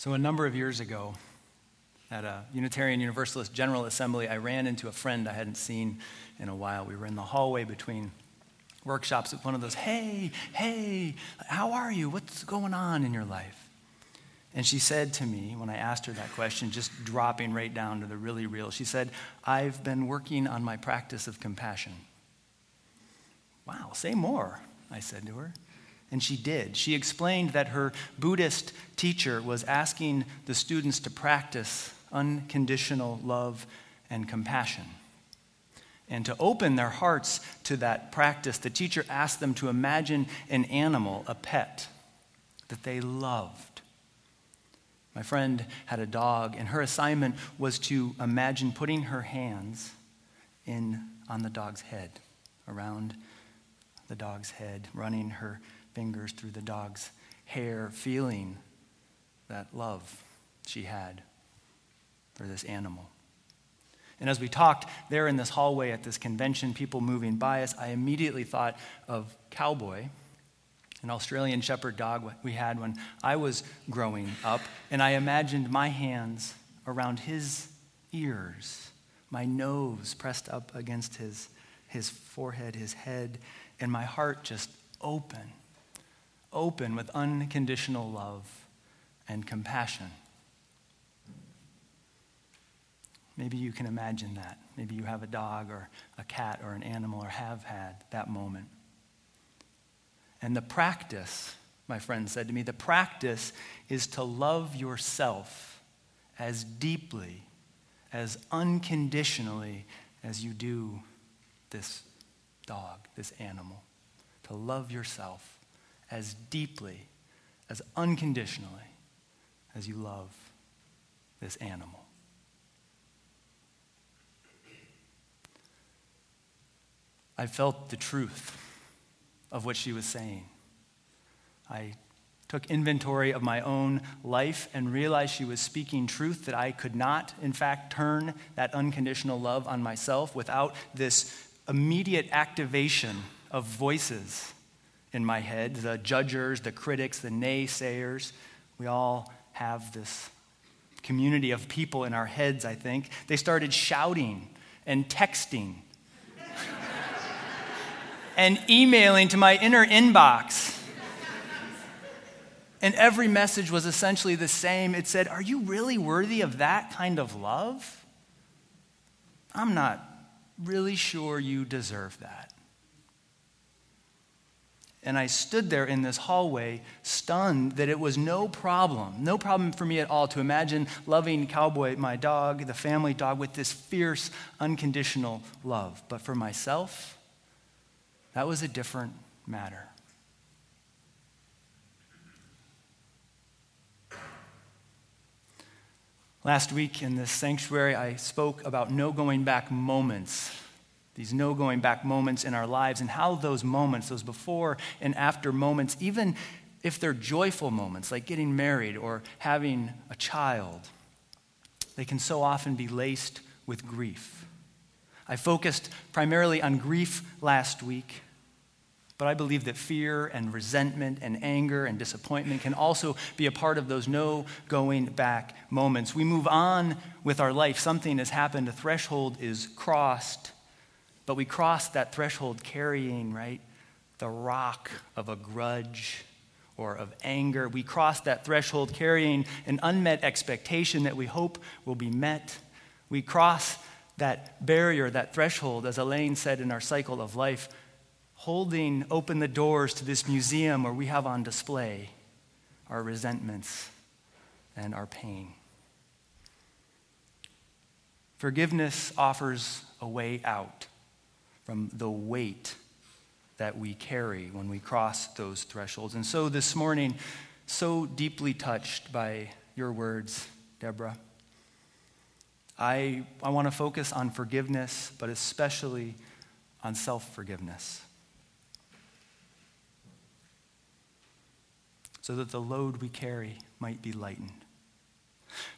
So, a number of years ago, at a Unitarian Universalist General Assembly, I ran into a friend I hadn't seen in a while. We were in the hallway between workshops at one of those, hey, hey, how are you? What's going on in your life? And she said to me, when I asked her that question, just dropping right down to the really real, she said, I've been working on my practice of compassion. Wow, say more, I said to her. And she did. She explained that her Buddhist teacher was asking the students to practice unconditional love and compassion. And to open their hearts to that practice, the teacher asked them to imagine an animal, a pet, that they loved. My friend had a dog, and her assignment was to imagine putting her hands in on the dog's head, around the dog's head, running her fingers through the dog's hair, feeling that love she had for this animal. And as we talked there in this hallway at this convention, people moving by us, I immediately thought of Cowboy, an Australian shepherd dog we had when I was growing up. And I imagined my hands around his ears, my nose pressed up against his, his forehead, his head, and my heart just open open with unconditional love and compassion. Maybe you can imagine that. Maybe you have a dog or a cat or an animal or have had that moment. And the practice, my friend said to me, the practice is to love yourself as deeply, as unconditionally as you do this dog, this animal. To love yourself as deeply, as unconditionally as you love this animal. I felt the truth of what she was saying. I took inventory of my own life and realized she was speaking truth that I could not, in fact, turn that unconditional love on myself without this immediate activation of voices in my head the judgers, the critics, the naysayers. We all have this community of people in our heads, I think. They started shouting and texting and emailing to my inner inbox. And every message was essentially the same. It said, Are you really worthy of that kind of love? I'm not really sure you deserve that. And I stood there in this hallway, stunned that it was no problem, no problem for me at all to imagine loving Cowboy, my dog, the family dog, with this fierce, unconditional love. But for myself, that was a different matter. Last week in this sanctuary, I spoke about no going back moments these no going back moments in our lives, and how those moments, those before and after moments, even if they're joyful moments, like getting married or having a child, they can so often be laced with grief. I focused primarily on grief last week, but I believe that fear and resentment and anger and disappointment can also be a part of those no going back moments. We move on with our life, something has happened, a threshold is crossed but we cross that threshold carrying, right, the rock of a grudge or of anger. We cross that threshold carrying an unmet expectation that we hope will be met. We cross that barrier, that threshold, as Elaine said in our cycle of life, holding open the doors to this museum where we have on display our resentments and our pain. Forgiveness offers a way out from the weight that we carry when we cross those thresholds. And so this morning, so deeply touched by your words, Deborah, I, I want to focus on forgiveness, but especially on self forgiveness. So that the load we carry might be lightened.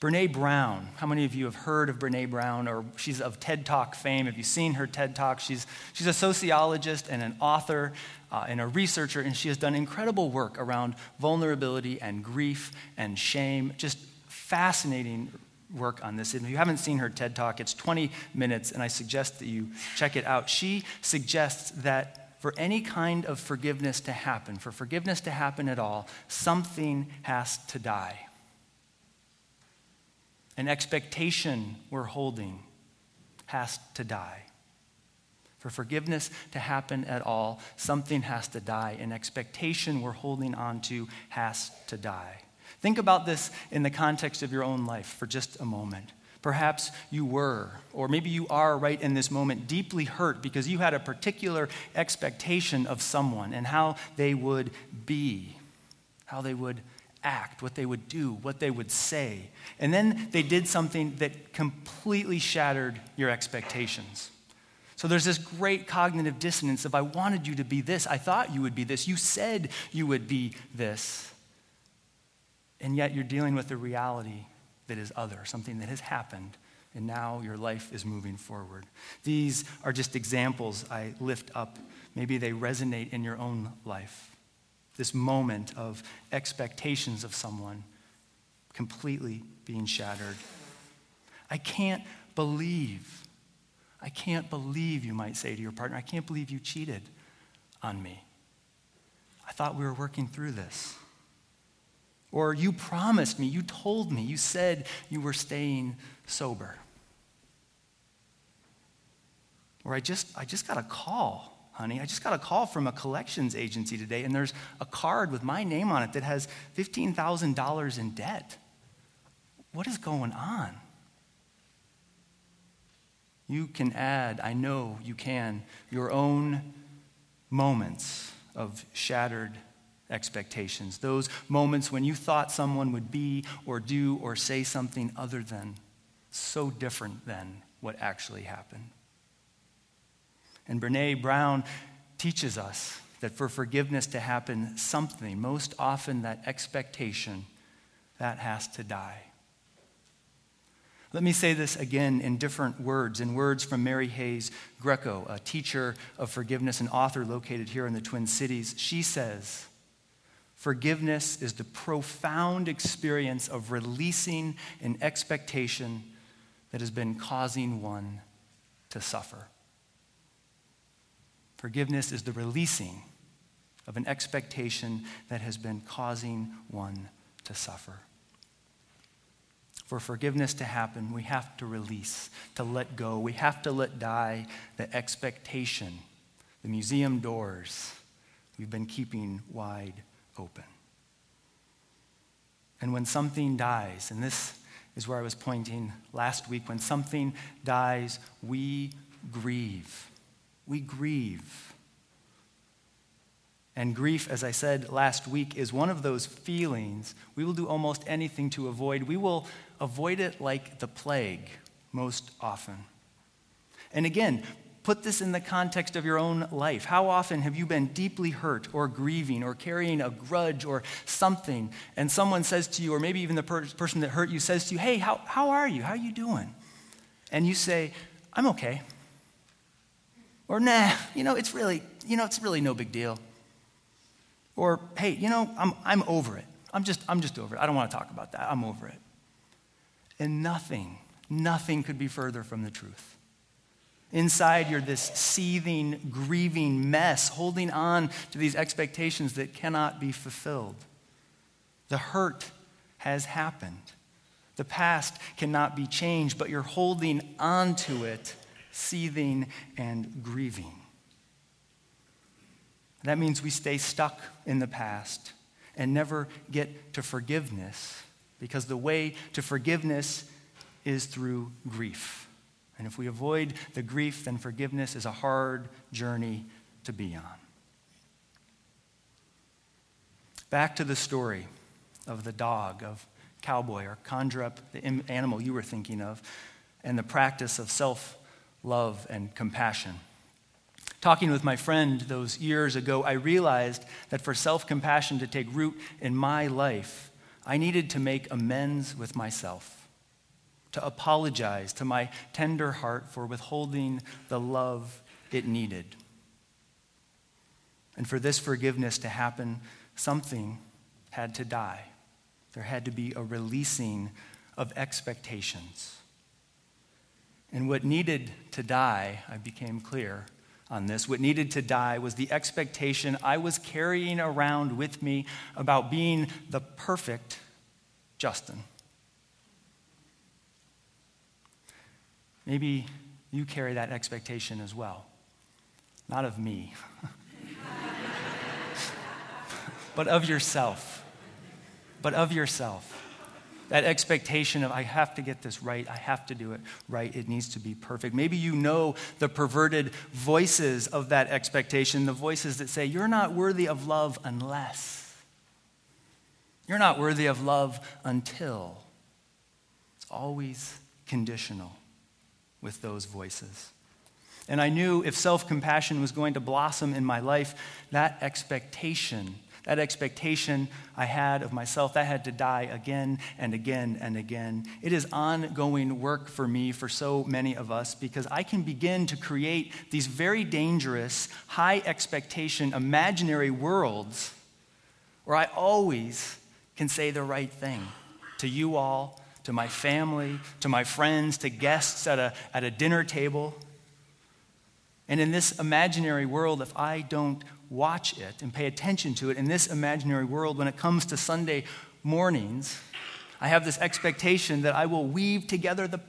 Brene Brown. How many of you have heard of Brene Brown or she's of TED Talk fame? Have you seen her TED Talk? She's, she's a sociologist and an author uh, and a researcher, and she has done incredible work around vulnerability and grief and shame. Just fascinating work on this. If you haven't seen her TED Talk, it's 20 minutes, and I suggest that you check it out. She suggests that for any kind of forgiveness to happen, for forgiveness to happen at all, something has to die an expectation we're holding has to die. For forgiveness to happen at all, something has to die. An expectation we're holding on to has to die. Think about this in the context of your own life for just a moment. Perhaps you were, or maybe you are right in this moment, deeply hurt because you had a particular expectation of someone and how they would be, how they would act, what they would do, what they would say. And then they did something that completely shattered your expectations. So there's this great cognitive dissonance of, I wanted you to be this. I thought you would be this. You said you would be this. And yet you're dealing with a reality that is other, something that has happened, and now your life is moving forward. These are just examples I lift up. Maybe they resonate in your own life this moment of expectations of someone completely being shattered. I can't believe, I can't believe, you might say to your partner, I can't believe you cheated on me. I thought we were working through this. Or you promised me, you told me, you said you were staying sober. Or I just, I just got a call honey. I just got a call from a collections agency today, and there's a card with my name on it that has $15,000 in debt. What is going on? You can add, I know you can, your own moments of shattered expectations. Those moments when you thought someone would be or do or say something other than, so different than what actually happened. And Brene Brown teaches us that for forgiveness to happen, something, most often that expectation, that has to die. Let me say this again in different words, in words from Mary Hayes Grieco, a teacher of forgiveness and author located here in the Twin Cities. She says, Forgiveness is the profound experience of releasing an expectation that has been causing one to suffer. Forgiveness is the releasing of an expectation that has been causing one to suffer. For forgiveness to happen, we have to release, to let go. We have to let die the expectation, the museum doors we've been keeping wide open. And when something dies, and this is where I was pointing last week, when something dies, we grieve we grieve. And grief, as I said last week, is one of those feelings we will do almost anything to avoid. We will avoid it like the plague most often. And again, put this in the context of your own life. How often have you been deeply hurt or grieving or carrying a grudge or something, and someone says to you, or maybe even the per- person that hurt you says to you, Hey, how, how are you? How are you doing? And you say, I'm okay. Or, nah, you know, it's really, you know, it's really no big deal. Or, hey, you know, I'm, I'm over it. I'm just, I'm just over it. I don't want to talk about that. I'm over it. And nothing, nothing could be further from the truth. Inside, you're this seething, grieving mess, holding on to these expectations that cannot be fulfilled. The hurt has happened. The past cannot be changed, but you're holding on to it seething, and grieving. That means we stay stuck in the past and never get to forgiveness because the way to forgiveness is through grief. And if we avoid the grief, then forgiveness is a hard journey to be on. Back to the story of the dog, of cowboy, or conjure up the animal you were thinking of, and the practice of self love, and compassion. Talking with my friend those years ago, I realized that for self compassion to take root in my life, I needed to make amends with myself, to apologize to my tender heart for withholding the love it needed. And for this forgiveness to happen, something had to die. There had to be a releasing of expectations. And what needed to die, I became clear on this. What needed to die was the expectation I was carrying around with me about being the perfect Justin. Maybe you carry that expectation as well. Not of me, but of yourself. But of yourself. That expectation of, I have to get this right, I have to do it right, it needs to be perfect. Maybe you know the perverted voices of that expectation, the voices that say, You're not worthy of love unless. You're not worthy of love until. It's always conditional with those voices. And I knew if self compassion was going to blossom in my life, that expectation that expectation I had of myself, that had to die again and again and again. It is ongoing work for me, for so many of us, because I can begin to create these very dangerous, high expectation, imaginary worlds where I always can say the right thing to you all, to my family, to my friends, to guests at a, at a dinner table. And in this imaginary world, if I don't watch it and pay attention to it in this imaginary world when it comes to Sunday mornings, I have this expectation that I will weave together the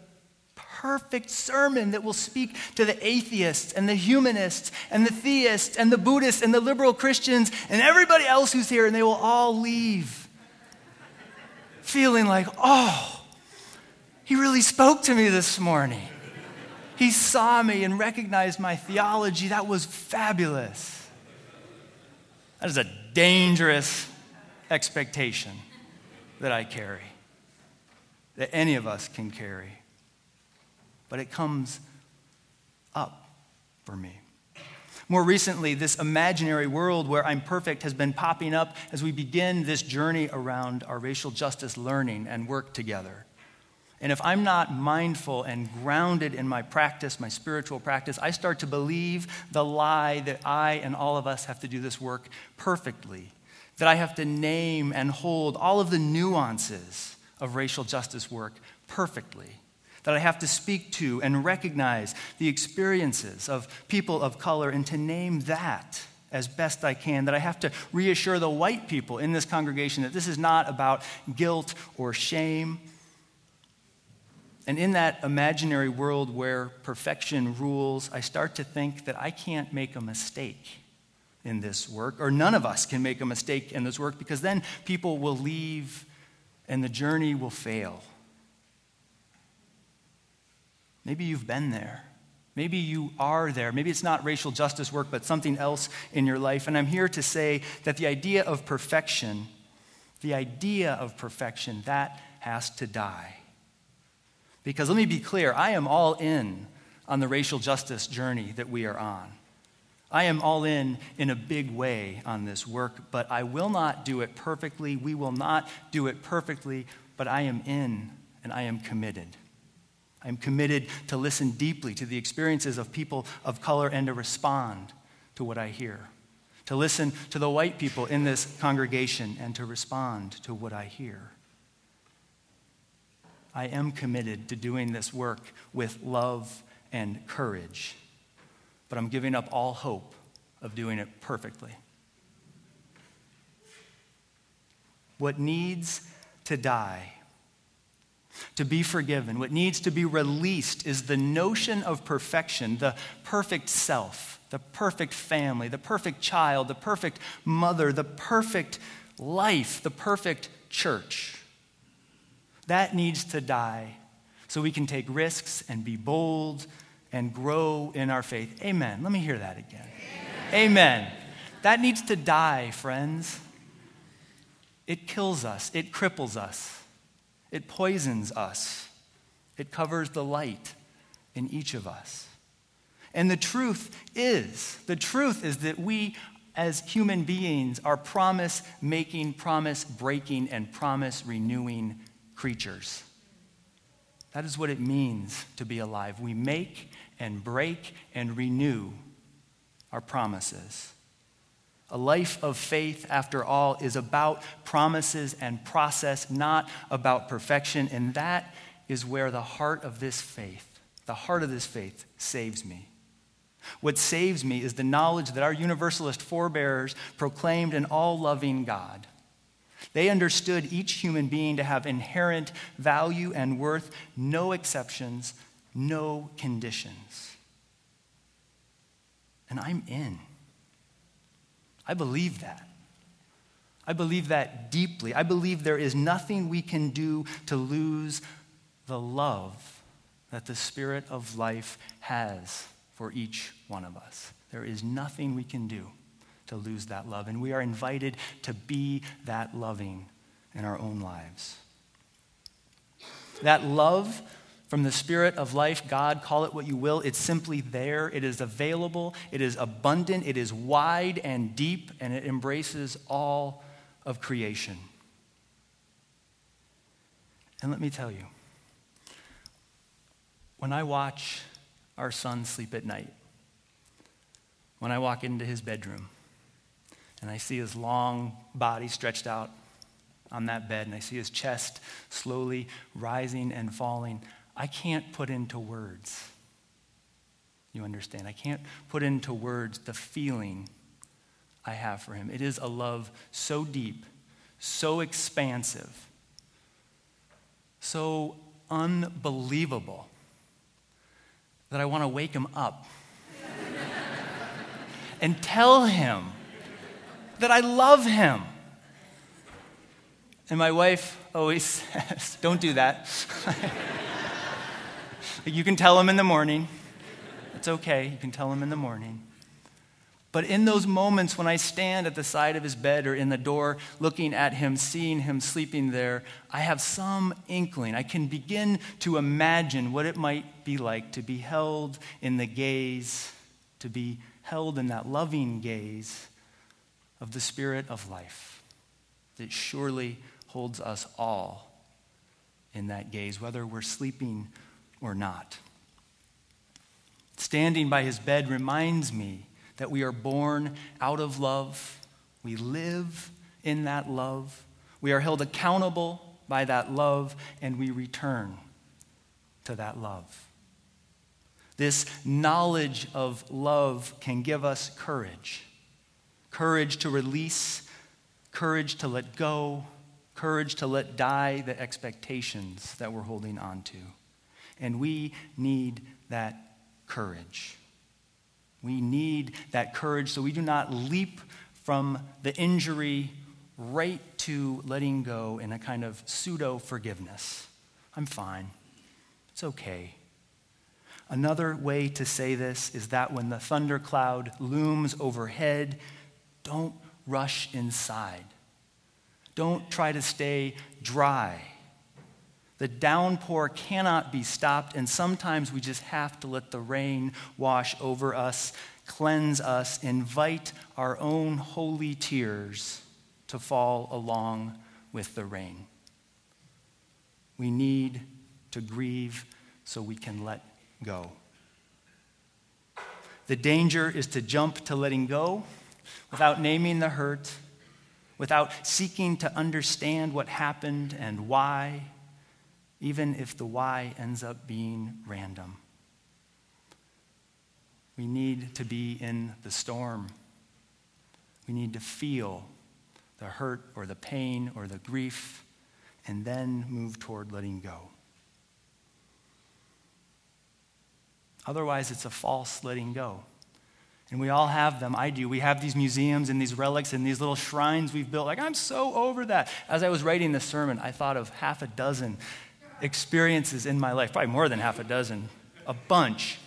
perfect sermon that will speak to the atheists and the humanists and the theists and the Buddhists and the liberal Christians and everybody else who's here, and they will all leave feeling like, oh, he really spoke to me this morning. He saw me and recognized my theology. That was fabulous. That is a dangerous expectation that I carry, that any of us can carry. But it comes up for me. More recently, this imaginary world where I'm perfect has been popping up as we begin this journey around our racial justice learning and work together. And if I'm not mindful and grounded in my practice, my spiritual practice, I start to believe the lie that I and all of us have to do this work perfectly, that I have to name and hold all of the nuances of racial justice work perfectly, that I have to speak to and recognize the experiences of people of color and to name that as best I can, that I have to reassure the white people in this congregation that this is not about guilt or shame and in that imaginary world where perfection rules, I start to think that I can't make a mistake in this work, or none of us can make a mistake in this work, because then people will leave and the journey will fail. Maybe you've been there. Maybe you are there. Maybe it's not racial justice work, but something else in your life. And I'm here to say that the idea of perfection, the idea of perfection, that has to die. Because let me be clear, I am all in on the racial justice journey that we are on. I am all in in a big way on this work, but I will not do it perfectly. We will not do it perfectly, but I am in and I am committed. I am committed to listen deeply to the experiences of people of color and to respond to what I hear. To listen to the white people in this congregation and to respond to what I hear. I am committed to doing this work with love and courage, but I'm giving up all hope of doing it perfectly. What needs to die, to be forgiven, what needs to be released is the notion of perfection, the perfect self, the perfect family, the perfect child, the perfect mother, the perfect life, the perfect church. That needs to die so we can take risks and be bold and grow in our faith. Amen. Let me hear that again. Amen. Amen. That needs to die, friends. It kills us, it cripples us, it poisons us, it covers the light in each of us. And the truth is, the truth is that we as human beings are promise making, promise breaking, and promise renewing creatures. That is what it means to be alive. We make and break and renew our promises. A life of faith, after all, is about promises and process, not about perfection. And that is where the heart of this faith, the heart of this faith, saves me. What saves me is the knowledge that our universalist forebears proclaimed an all loving God. They understood each human being to have inherent value and worth, no exceptions, no conditions. And I'm in. I believe that. I believe that deeply. I believe there is nothing we can do to lose the love that the Spirit of life has for each one of us. There is nothing we can do to lose that love, and we are invited to be that loving in our own lives. That love from the Spirit of life, God, call it what you will, it's simply there. It is available, it is abundant, it is wide and deep, and it embraces all of creation. And let me tell you, when I watch our son sleep at night. When I walk into his bedroom and I see his long body stretched out on that bed and I see his chest slowly rising and falling, I can't put into words. You understand? I can't put into words the feeling I have for him. It is a love so deep, so expansive, so unbelievable that I want to wake him up and tell him that I love him. And my wife always says, Don't do that. you can tell him in the morning. It's okay. You can tell him in the morning. But in those moments when I stand at the side of his bed or in the door looking at him, seeing him sleeping there, I have some inkling. I can begin to imagine what it might be like to be held in the gaze, to be held in that loving gaze of the Spirit of life that surely holds us all in that gaze, whether we're sleeping or not. Standing by his bed reminds me that we are born out of love. We live in that love. We are held accountable by that love, and we return to that love. This knowledge of love can give us courage courage to release, courage to let go, courage to let die the expectations that we're holding on to. And we need that courage. We need that courage so we do not leap from the injury right to letting go in a kind of pseudo forgiveness. I'm fine. It's okay. Another way to say this is that when the thundercloud looms overhead, don't rush inside. Don't try to stay dry. The downpour cannot be stopped, and sometimes we just have to let the rain wash over us, cleanse us, invite our own holy tears to fall along with the rain. We need to grieve so we can let go. The danger is to jump to letting go without naming the hurt, without seeking to understand what happened and why even if the why ends up being random. We need to be in the storm. We need to feel the hurt or the pain or the grief and then move toward letting go. Otherwise, it's a false letting go. And we all have them. I do. We have these museums and these relics and these little shrines we've built. Like, I'm so over that. As I was writing this sermon, I thought of half a dozen experiences in my life, probably more than half a dozen, a bunch,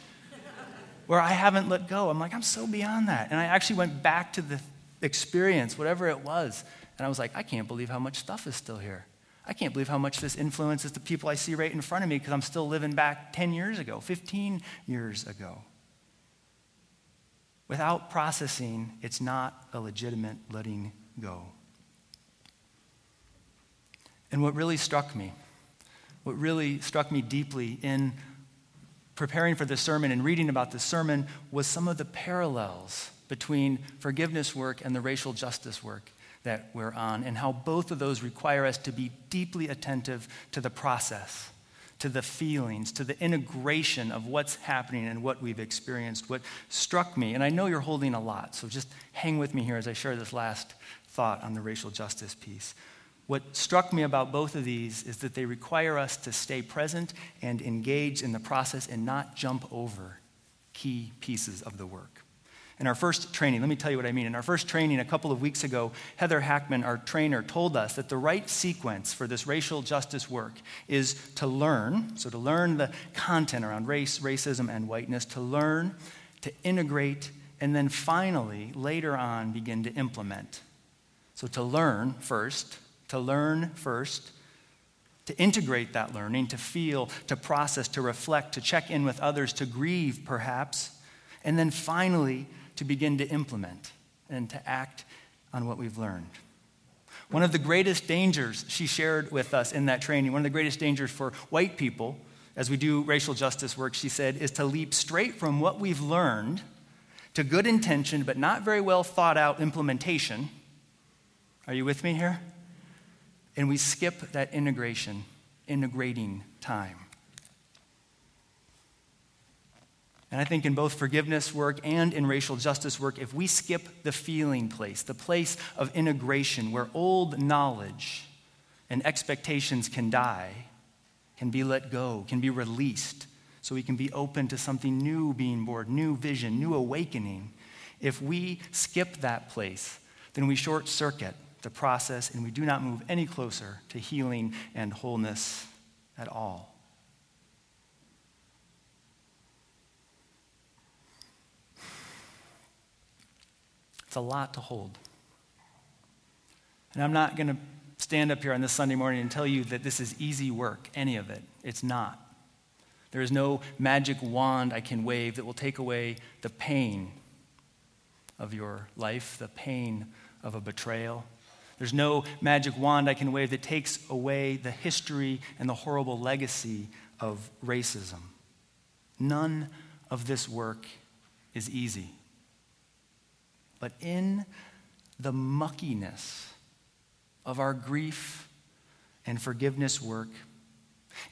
where I haven't let go. I'm like, I'm so beyond that. And I actually went back to the experience, whatever it was, and I was like, I can't believe how much stuff is still here. I can't believe how much this influences the people I see right in front of me because I'm still living back 10 years ago, 15 years ago. Without processing, it's not a legitimate letting go. And what really struck me, what really struck me deeply in preparing for the sermon and reading about the sermon was some of the parallels between forgiveness work and the racial justice work that we're on, and how both of those require us to be deeply attentive to the process, to the feelings, to the integration of what's happening and what we've experienced. What struck me, and I know you're holding a lot, so just hang with me here as I share this last thought on the racial justice piece. What struck me about both of these is that they require us to stay present and engage in the process and not jump over key pieces of the work. In our first training, let me tell you what I mean. In our first training a couple of weeks ago, Heather Hackman, our trainer, told us that the right sequence for this racial justice work is to learn, so to learn the content around race, racism, and whiteness, to learn, to integrate, and then finally, later on, begin to implement. So to learn first, to learn first, to integrate that learning, to feel, to process, to reflect, to check in with others, to grieve perhaps, and then finally to begin to implement and to act on what we've learned. One of the greatest dangers she shared with us in that training, one of the greatest dangers for white people as we do racial justice work, she said, is to leap straight from what we've learned to good intention but not very well thought out implementation. Are you with me here? and we skip that integration, integrating time. And I think in both forgiveness work and in racial justice work, if we skip the feeling place, the place of integration where old knowledge and expectations can die, can be let go, can be released, so we can be open to something new being born, new vision, new awakening. If we skip that place, then we short circuit the process, and we do not move any closer to healing and wholeness at all. It's a lot to hold. And I'm not going to stand up here on this Sunday morning and tell you that this is easy work, any of it. It's not. There is no magic wand I can wave that will take away the pain of your life, the pain of a betrayal, there's no magic wand I can wave that takes away the history and the horrible legacy of racism. None of this work is easy. But in the muckiness of our grief and forgiveness work,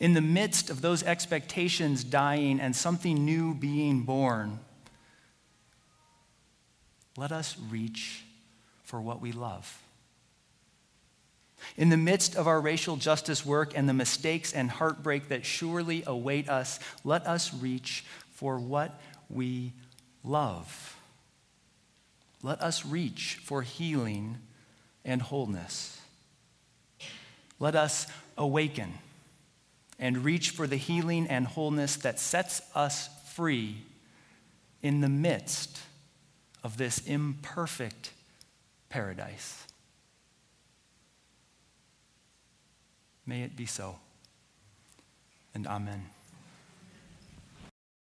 in the midst of those expectations dying and something new being born, let us reach for what we love. In the midst of our racial justice work and the mistakes and heartbreak that surely await us, let us reach for what we love. Let us reach for healing and wholeness. Let us awaken and reach for the healing and wholeness that sets us free in the midst of this imperfect paradise. May it be so. And amen.